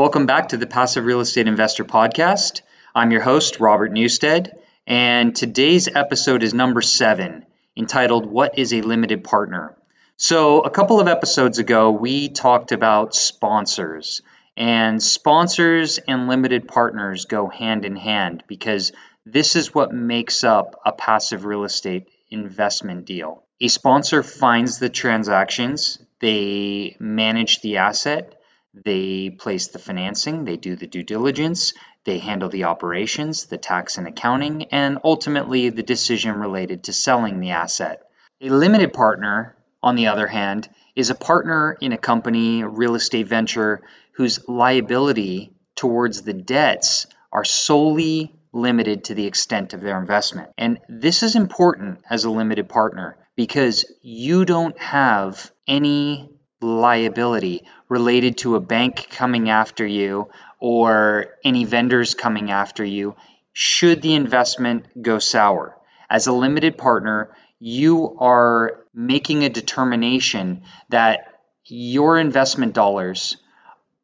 Welcome back to the Passive Real Estate Investor Podcast. I'm your host, Robert Newstead, and today's episode is number seven, entitled What is a Limited Partner? So, a couple of episodes ago, we talked about sponsors, and sponsors and limited partners go hand in hand because this is what makes up a passive real estate investment deal. A sponsor finds the transactions, they manage the asset, they place the financing, they do the due diligence, they handle the operations, the tax and accounting, and ultimately the decision related to selling the asset. A limited partner, on the other hand, is a partner in a company, a real estate venture, whose liability towards the debts are solely limited to the extent of their investment. And this is important as a limited partner because you don't have any liability related to a bank coming after you or any vendors coming after you should the investment go sour. As a limited partner, you are making a determination that your investment dollars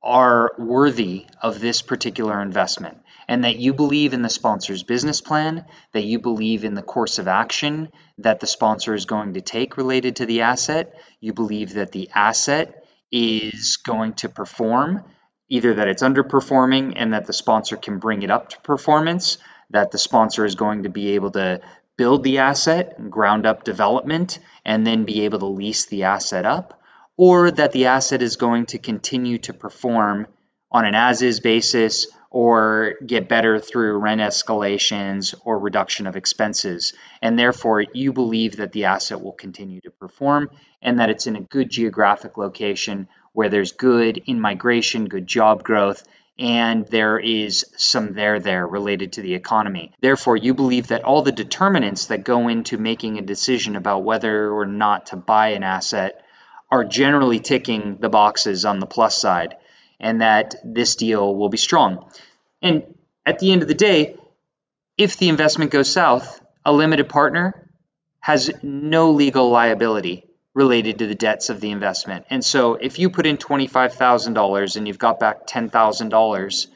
are worthy of this particular investment and that you believe in the sponsor's business plan, that you believe in the course of action that the sponsor is going to take related to the asset, you believe that the asset is going to perform, either that it's underperforming and that the sponsor can bring it up to performance, that the sponsor is going to be able to build the asset, ground up development, and then be able to lease the asset up, or that the asset is going to continue to perform on an as is basis or get better through rent escalations or reduction of expenses. And therefore, you believe that the asset will continue to perform and that it's in a good geographic location where there's good in migration, good job growth, and there is some there there related to the economy. Therefore, you believe that all the determinants that go into making a decision about whether or not to buy an asset are generally ticking the boxes on the plus side and that this deal will be strong. And at the end of the day, if the investment goes south, a limited partner has no legal liability related to the debts of the investment. And so if you put in $25,000 and you've got back $10,000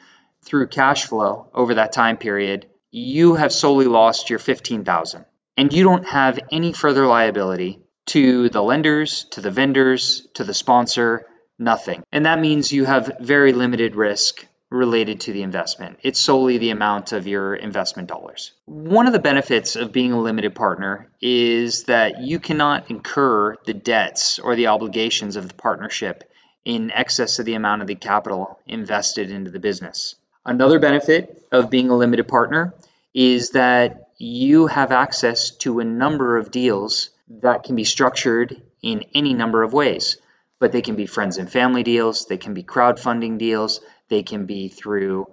through cash flow over that time period, you have solely lost your 15,000 and you don't have any further liability to the lenders, to the vendors, to the sponsor, nothing. And that means you have very limited risk related to the investment. It's solely the amount of your investment dollars. One of the benefits of being a limited partner is that you cannot incur the debts or the obligations of the partnership in excess of the amount of the capital invested into the business. Another benefit of being a limited partner is that you have access to a number of deals that can be structured in any number of ways but they can be friends and family deals, they can be crowdfunding deals, they can be through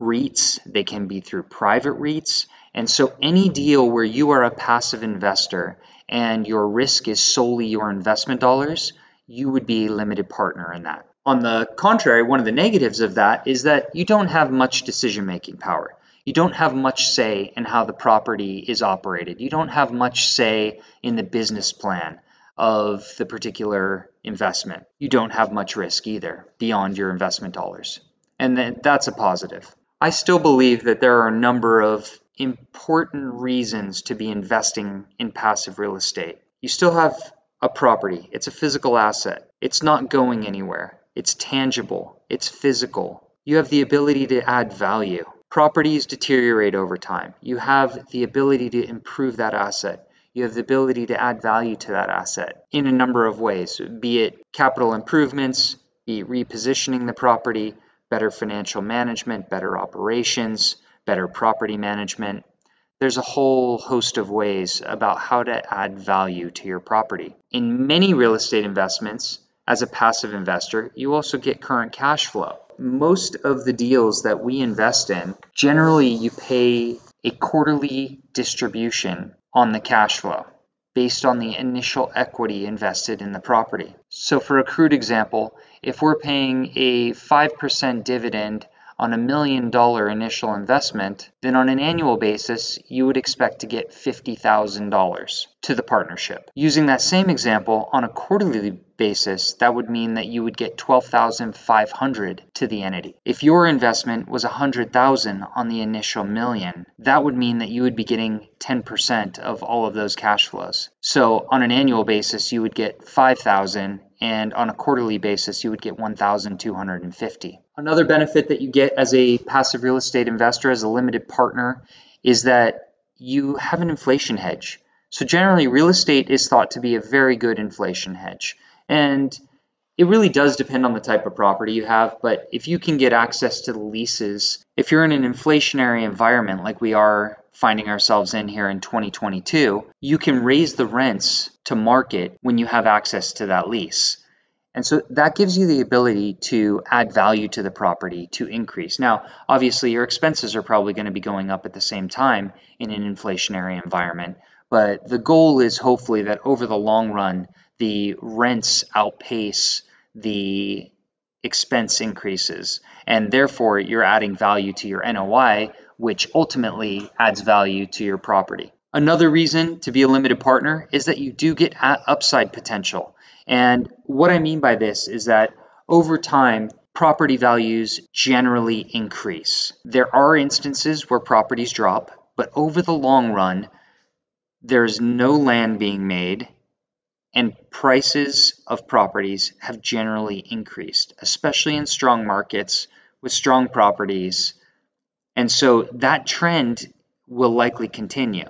REITs, they can be through private REITs. And so, any deal where you are a passive investor and your risk is solely your investment dollars, you would be a limited partner in that. On the contrary, one of the negatives of that is that you don't have much decision making power. You don't have much say in how the property is operated. You don't have much say in the business plan of the particular investment. You don't have much risk either beyond your investment dollars. And that's a positive. I still believe that there are a number of important reasons to be investing in passive real estate. You still have a property, it's a physical asset, it's not going anywhere, it's tangible, it's physical. You have the ability to add value. Properties deteriorate over time. You have the ability to improve that asset you have the ability to add value to that asset in a number of ways, be it capital improvements, be it repositioning the property, better financial management, better operations, better property management. There's a whole host of ways about how to add value to your property. In many real estate investments, as a passive investor, you also get current cash flow. Most of the deals that we invest in, generally you pay a quarterly distribution on the cash flow based on the initial equity invested in the property. So, for a crude example, if we're paying a 5% dividend on a million dollar initial investment, then on an annual basis, you would expect to get $50,000 to the partnership. Using that same example on a quarterly basis, that would mean that you would get 12,500 to the entity. If your investment was 100,000 on the initial million, that would mean that you would be getting 10% of all of those cash flows. So on an annual basis, you would get 5,000 and on a quarterly basis, you would get 1,250. Another benefit that you get as a passive real estate investor, as a limited partner, is that you have an inflation hedge. So generally, real estate is thought to be a very good inflation hedge. And it really does depend on the type of property you have, but if you can get access to the leases, if you're in an inflationary environment like we are finding ourselves in here in 2022, you can raise the rents to market when you have access to that lease. And so that gives you the ability to add value to the property to increase. Now, obviously, your expenses are probably going to be going up at the same time in an inflationary environment, but the goal is hopefully that over the long run, the rents outpace the expense increases, and therefore you're adding value to your NOI, which ultimately adds value to your property. Another reason to be a limited partner is that you do get upside potential. And what I mean by this is that over time, property values generally increase. There are instances where properties drop, but over the long run, there's no land being made and prices of properties have generally increased, especially in strong markets with strong properties. And so that trend will likely continue.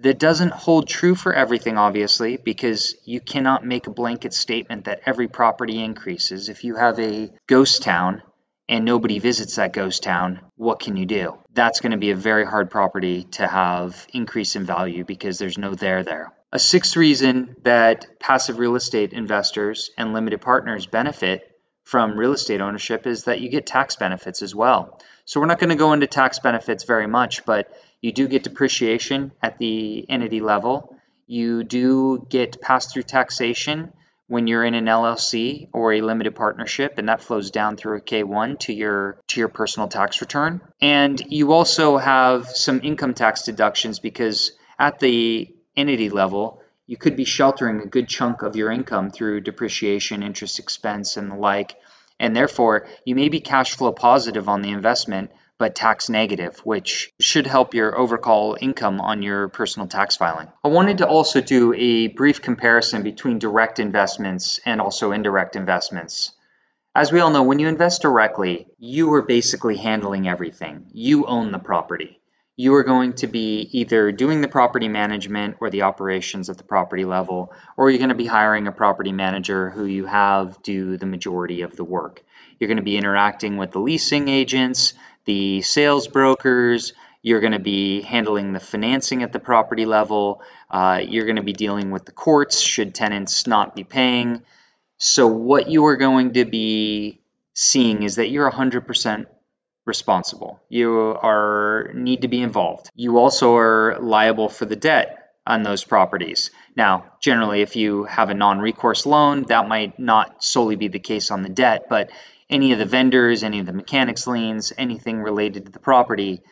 That doesn't hold true for everything, obviously, because you cannot make a blanket statement that every property increases. If you have a ghost town and nobody visits that ghost town, what can you do? That's going to be a very hard property to have increase in value because there's no there there. A sixth reason that passive real estate investors and limited partners benefit from real estate ownership is that you get tax benefits as well. So we're not going to go into tax benefits very much, but you do get depreciation at the entity level. You do get pass through taxation when you're in an LLC or a limited partnership and that flows down through a K1 to your to your personal tax return. And you also have some income tax deductions because at the entity level, you could be sheltering a good chunk of your income through depreciation, interest expense, and the like. And therefore, you may be cash flow positive on the investment, but tax negative, which should help your overall income on your personal tax filing. I wanted to also do a brief comparison between direct investments and also indirect investments. As we all know, when you invest directly, you are basically handling everything. You own the property you are going to be either doing the property management or the operations at the property level, or you're going to be hiring a property manager who you have do the majority of the work. You're going to be interacting with the leasing agents, the sales brokers, you're going to be handling the financing at the property level, uh, you're going to be dealing with the courts should tenants not be paying. So, what you are going to be seeing is that you're 100% responsible. You are need to be involved. You also are liable for the debt on those properties. Now, generally if you have a non-recourse loan, that might not solely be the case on the debt, but any of the vendors, any of the mechanics liens, anything related to the property,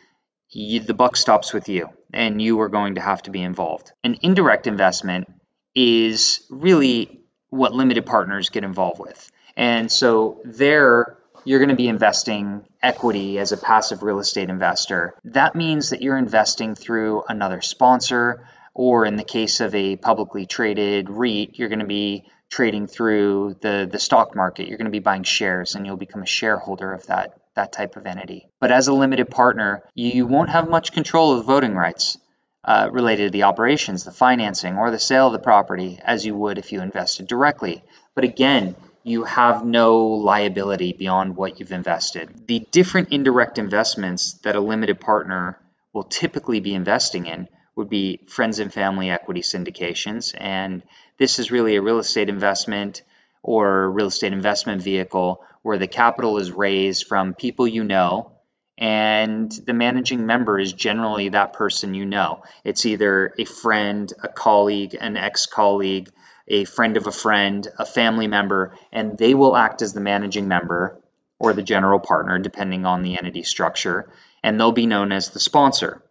you, the buck stops with you and you are going to have to be involved. An indirect investment is really what limited partners get involved with. And so there you're going to be investing equity as a passive real estate investor. That means that you're investing through another sponsor, or in the case of a publicly traded REIT, you're going to be trading through the, the stock market. You're going to be buying shares and you'll become a shareholder of that, that type of entity. But as a limited partner, you won't have much control of the voting rights. Uh, related to the operations, the financing, or the sale of the property as you would if you invested directly. But again, you have no liability beyond what you've invested. The different indirect investments that a limited partner will typically be investing in would be friends and family equity syndications. And this is really a real estate investment or real estate investment vehicle where the capital is raised from people you know and the managing member is generally that person you know. It's either a friend, a colleague, an ex colleague, a friend of a friend, a family member, and they will act as the managing member or the general partner, depending on the entity structure, and they'll be known as the sponsor.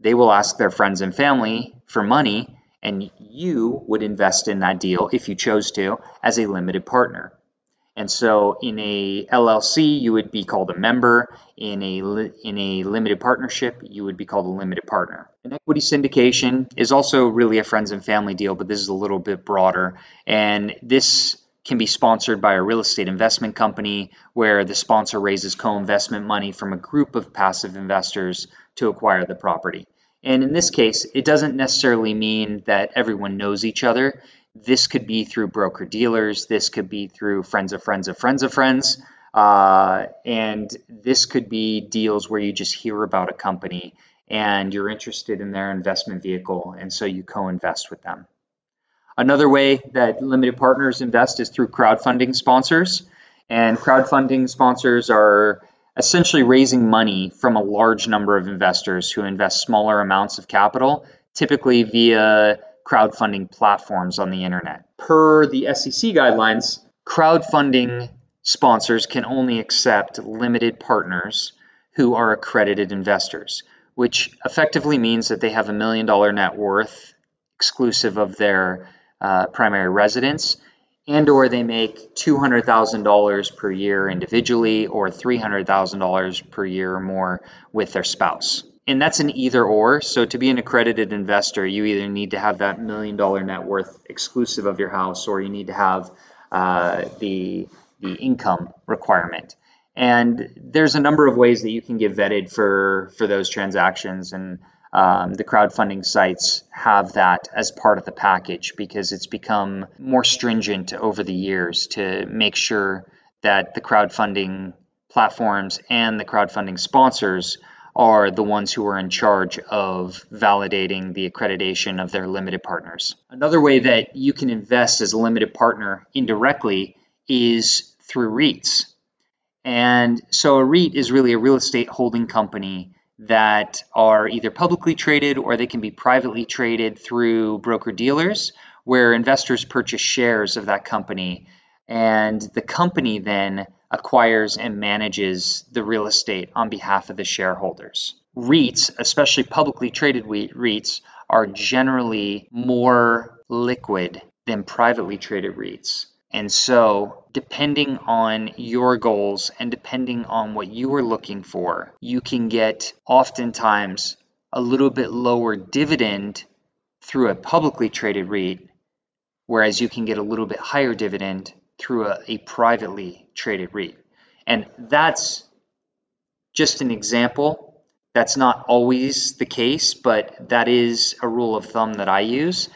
They will ask their friends and family for money, and you would invest in that deal if you chose to as a limited partner. And so in a LLC, you would be called a member. In a, in a limited partnership, you would be called a limited partner. An equity syndication is also really a friends and family deal, but this is a little bit broader. And this can be sponsored by a real estate investment company where the sponsor raises co investment money from a group of passive investors to acquire the property. And in this case, it doesn't necessarily mean that everyone knows each other. This could be through broker dealers, this could be through friends of friends of friends of friends. Uh, and this could be deals where you just hear about a company and you're interested in their investment vehicle, and so you co invest with them. Another way that limited partners invest is through crowdfunding sponsors. And crowdfunding sponsors are essentially raising money from a large number of investors who invest smaller amounts of capital, typically via crowdfunding platforms on the internet. Per the SEC guidelines, crowdfunding sponsors can only accept limited partners who are accredited investors, which effectively means that they have a million dollar net worth exclusive of their uh, primary residence and or they make $200,000 per year individually or $300,000 per year or more with their spouse. And that's an either or. So to be an accredited investor, you either need to have that million dollar net worth exclusive of your house or you need to have uh, the, the income requirement. And there's a number of ways that you can get vetted for, for those transactions. And um, the crowdfunding sites have that as part of the package because it's become more stringent over the years to make sure that the crowdfunding platforms and the crowdfunding sponsors are the ones who are in charge of validating the accreditation of their limited partners. Another way that you can invest as a limited partner indirectly is through REITs. And so a REIT is really a real estate holding company that are either publicly traded or they can be privately traded through broker dealers where investors purchase shares of that company and the company then acquires and manages the real estate on behalf of the shareholders. REITs, especially publicly traded REITs, are generally more liquid than privately traded REITs. And so, depending on your goals and depending on what you are looking for, you can get oftentimes a little bit lower dividend through a publicly traded REIT, whereas you can get a little bit higher dividend through a, a privately traded REIT. And that's just an example. That's not always the case, but that is a rule of thumb that I use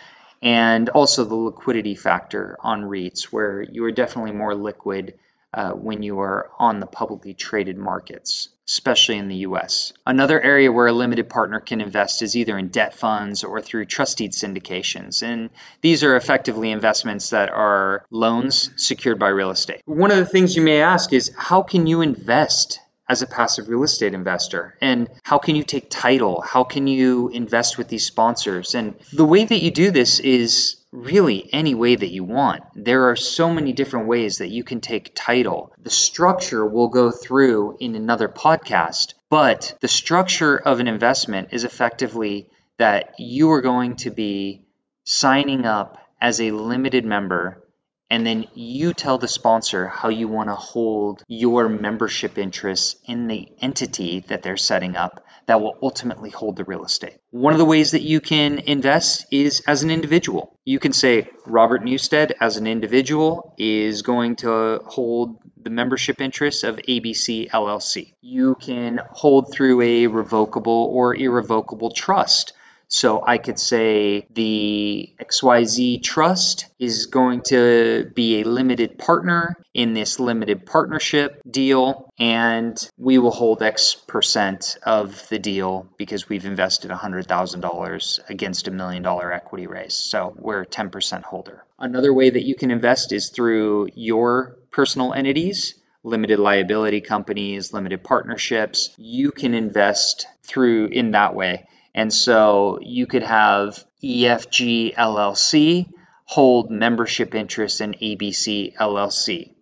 and also the liquidity factor on REITs, where you are definitely more liquid uh, when you are on the publicly traded markets, especially in the US. Another area where a limited partner can invest is either in debt funds or through trust deed syndications. And these are effectively investments that are loans secured by real estate. One of the things you may ask is how can you invest as a passive real estate investor? And how can you take title? How can you invest with these sponsors? And the way that you do this is really any way that you want. There are so many different ways that you can take title. The structure we'll go through in another podcast, but the structure of an investment is effectively that you are going to be signing up as a limited member and then you tell the sponsor how you want to hold your membership interests in the entity that they're setting up that will ultimately hold the real estate. One of the ways that you can invest is as an individual. You can say Robert Newstead as an individual is going to hold the membership interests of ABC LLC. You can hold through a revocable or irrevocable trust so I could say the XYZ Trust is going to be a limited partner in this limited partnership deal, and we will hold X percent of the deal because we've invested $100,000 against a million dollar equity raise. So we're a 10% holder. Another way that you can invest is through your personal entities limited liability companies, limited partnerships. You can invest through in that way. And so you could have EFG LLC hold membership interest in ABC LLC.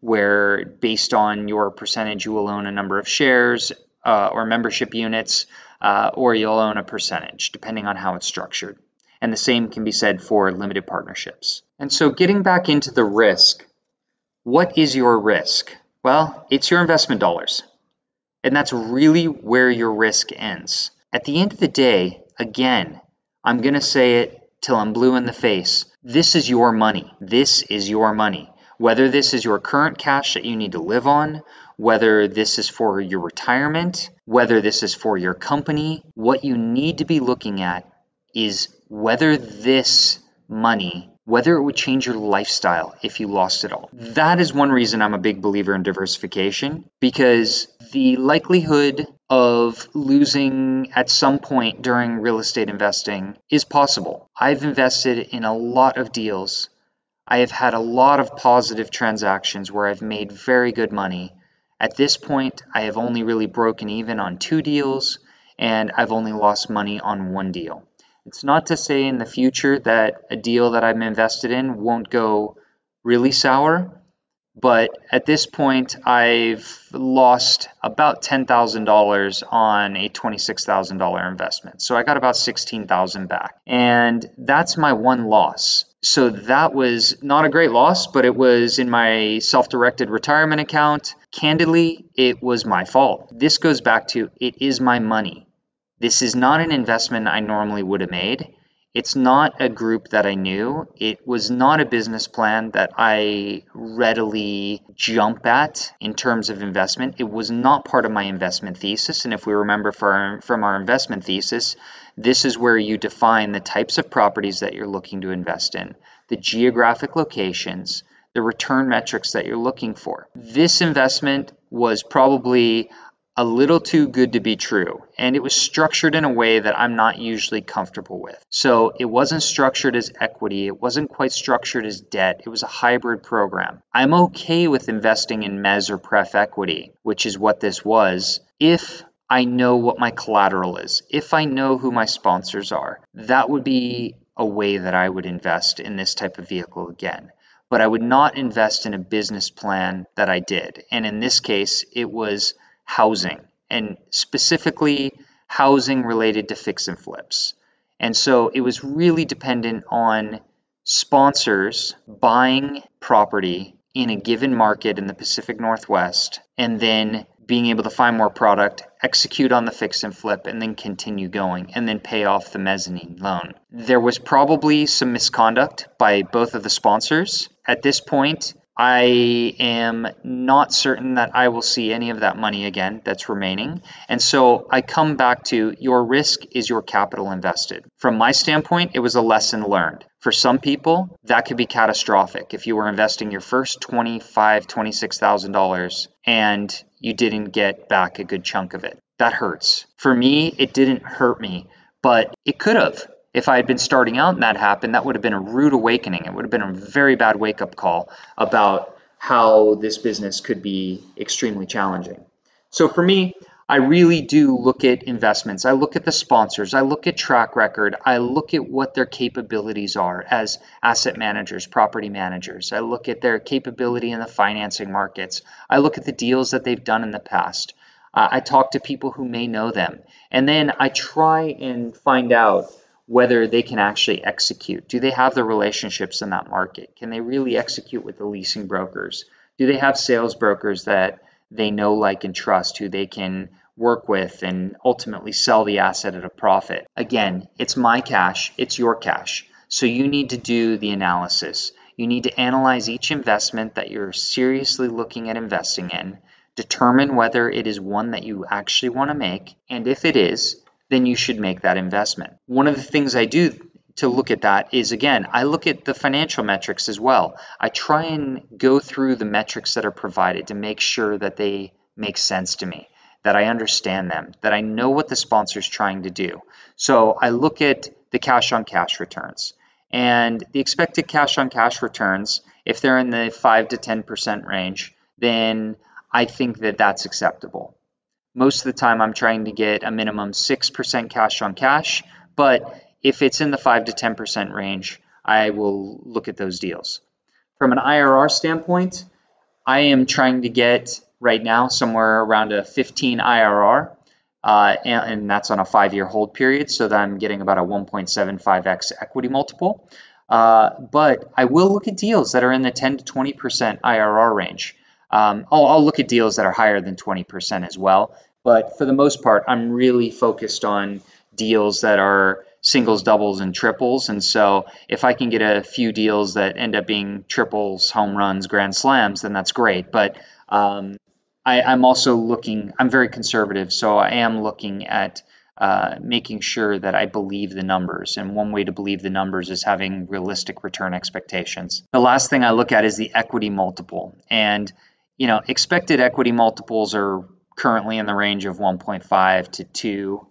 where based on your percentage, you will own a number of shares uh, or membership units, uh, or you'll own a percentage, depending on how it's structured. And the same can be said for limited partnerships. And so, getting back into the risk, what is your risk? Well, it's your investment dollars. And that's really where your risk ends. At the end of the day, again, I'm going to say it till I'm blue in the face. This is your money. This is your money. Whether this is your current cash that you need to live on, whether this is for your retirement, whether this is for your company, what you need to be looking at is whether this money whether it would change your lifestyle if you lost it all. That is one reason I'm a big believer in diversification because the likelihood of losing at some point during real estate investing is possible. I've invested in a lot of deals. I have had a lot of positive transactions where I've made very good money. At this point, I have only really broken even on two deals and I've only lost money on one deal. It's not to say in the future that a deal that I'm invested in won't go really sour, but at this point, I've lost about $10,000 on a $26,000 investment. So I got about 16,000 back. And that's my one loss. So that was not a great loss, but it was in my self-directed retirement account. Candidly, it was my fault. This goes back to it is my money. This is not an investment I normally would have made. It's not a group that I knew. It was not a business plan that I readily jump at in terms of investment. It was not part of my investment thesis. And if we remember from, from our investment thesis, this is where you define the types of properties that you're looking to invest in, the geographic locations, the return metrics that you're looking for. This investment was probably a little too good to be true, and it was structured in a way that I'm not usually comfortable with. So it wasn't structured as equity, it wasn't quite structured as debt, it was a hybrid program. I'm okay with investing in mez or pref equity, which is what this was, if I know what my collateral is, if I know who my sponsors are. That would be a way that I would invest in this type of vehicle again but I would not invest in a business plan that I did. And in this case, it was housing and specifically housing related to fix and flips. And so it was really dependent on sponsors buying property in a given market in the Pacific Northwest and then being able to find more product, execute on the fix and flip, and then continue going and then pay off the mezzanine loan. There was probably some misconduct by both of the sponsors. At this point, I am not certain that I will see any of that money again that's remaining. And so I come back to your risk is your capital invested. From my standpoint, it was a lesson learned. For some people, that could be catastrophic if you were investing your first $25,000, $26,000 and you didn't get back a good chunk of it. That hurts. For me, it didn't hurt me, but it could have if I had been starting out and that happened, that would have been a rude awakening. It would have been a very bad wake up call about how this business could be extremely challenging. So for me, I really do look at investments. I look at the sponsors. I look at track record. I look at what their capabilities are as asset managers, property managers. I look at their capability in the financing markets. I look at the deals that they've done in the past. Uh, I talk to people who may know them. And then I try and find out whether they can actually execute. Do they have the relationships in that market? Can they really execute with the leasing brokers? Do they have sales brokers that they know, like, and trust who they can work with and ultimately sell the asset at a profit? Again, it's my cash, it's your cash. So you need to do the analysis. You need to analyze each investment that you're seriously looking at investing in, determine whether it is one that you actually want to make, and if it is, then you should make that investment. One of the things I do to look at that is again, I look at the financial metrics as well. I try and go through the metrics that are provided to make sure that they make sense to me, that I understand them, that I know what the sponsor is trying to do. So I look at the cash on cash returns. And the expected cash on cash returns, if they're in the 5 to 10% range, then I think that that's acceptable. Most of the time, I'm trying to get a minimum 6% cash on cash, but if it's in the 5 to 10% range, I will look at those deals. From an IRR standpoint, I am trying to get right now somewhere around a 15 IRR, uh, and, and, that's on a five year hold period, so that I'm getting about a 1.75x equity multiple. Uh, but I will look at deals that are in the 10 to 20% IRR range. Um, I'll, I'll, look at deals that are higher than 20% as well. But for the most part, I'm really focused on deals that are singles, doubles, and triples. And so if I can get a few deals that end up being triples, home runs, grand slams, then that's great. But um, I, am also looking, I'm very conservative, so I am looking at uh, making sure that I believe the numbers. And one way to believe the numbers is having realistic return expectations. The last thing I look at is the equity multiple. And, you know, expected equity multiples are currently in the range of 1.5 to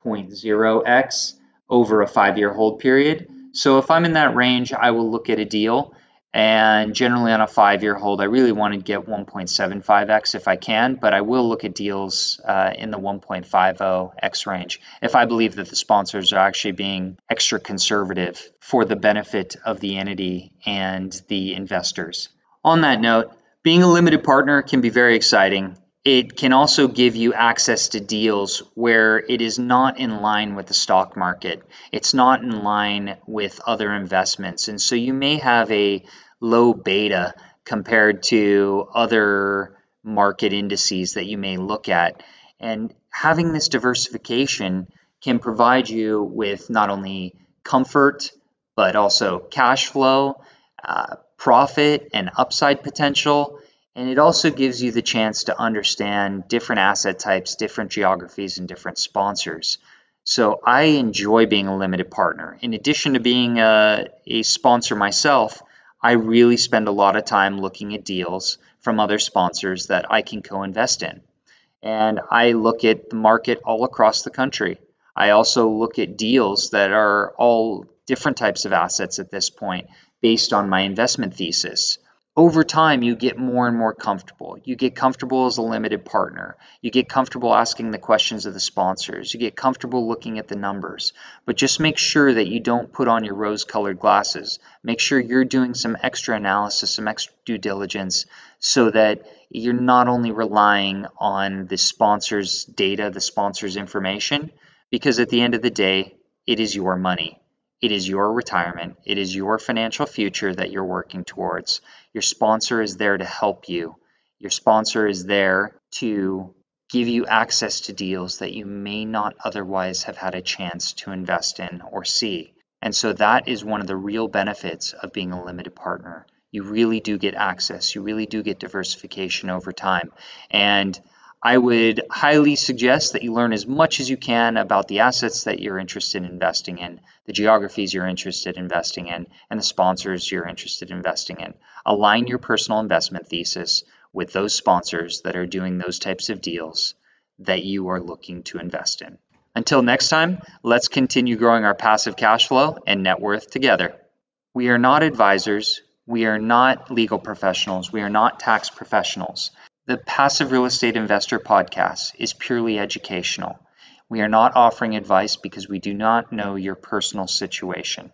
2.0x over a five year hold period. So if I'm in that range, I will look at a deal and generally on a five year hold, I really want to get 1.75x if I can, but I will look at deals uh, in the 1.50x range if I believe that the sponsors are actually being extra conservative for the benefit of the entity and the investors. On that note, being a limited partner can be very exciting. It can also give you access to deals where it is not in line with the stock market. It's not in line with other investments. And so you may have a low beta compared to other market indices that you may look at. And having this diversification can provide you with not only comfort, but also cash flow, uh, profit, and upside potential and it also gives you the chance to understand different asset types, different geographies, and different sponsors. So I enjoy being a limited partner. In addition to being a, a sponsor myself, I really spend a lot of time looking at deals from other sponsors that I can co invest in. And I look at the market all across the country. I also look at deals that are all different types of assets at this point based on my investment thesis. Over time you get more and more comfortable. You get comfortable as a limited partner. You get comfortable asking the questions of the sponsors. You get comfortable looking at the numbers. But just make sure that you don't put on your rose colored glasses. Make sure you're doing some extra analysis some extra due diligence so that you're not only relying on the sponsor's data the sponsor's information because at the end of the day it is your money it is your retirement. It is your financial future that you're working towards. Your sponsor is there to help you. Your sponsor is there to give you access to deals that you may not otherwise have had a chance to invest in or see. And so that is one of the real benefits of being a limited partner. You really do get access, you really do get diversification over time. And I would highly suggest that you learn as much as you can about the assets that you're interested in investing in, the geographies you're interested in investing in, and the sponsors you're interested in investing in. Align your personal investment thesis with those sponsors that are doing those types of deals that you are looking to invest in. Until next time, let's continue growing our passive cash flow and net worth together. We are not advisors. We are not legal professionals. We are not tax professionals. The Passive Real Estate Investor podcast is purely educational. We are not offering advice because we do not know your personal situation.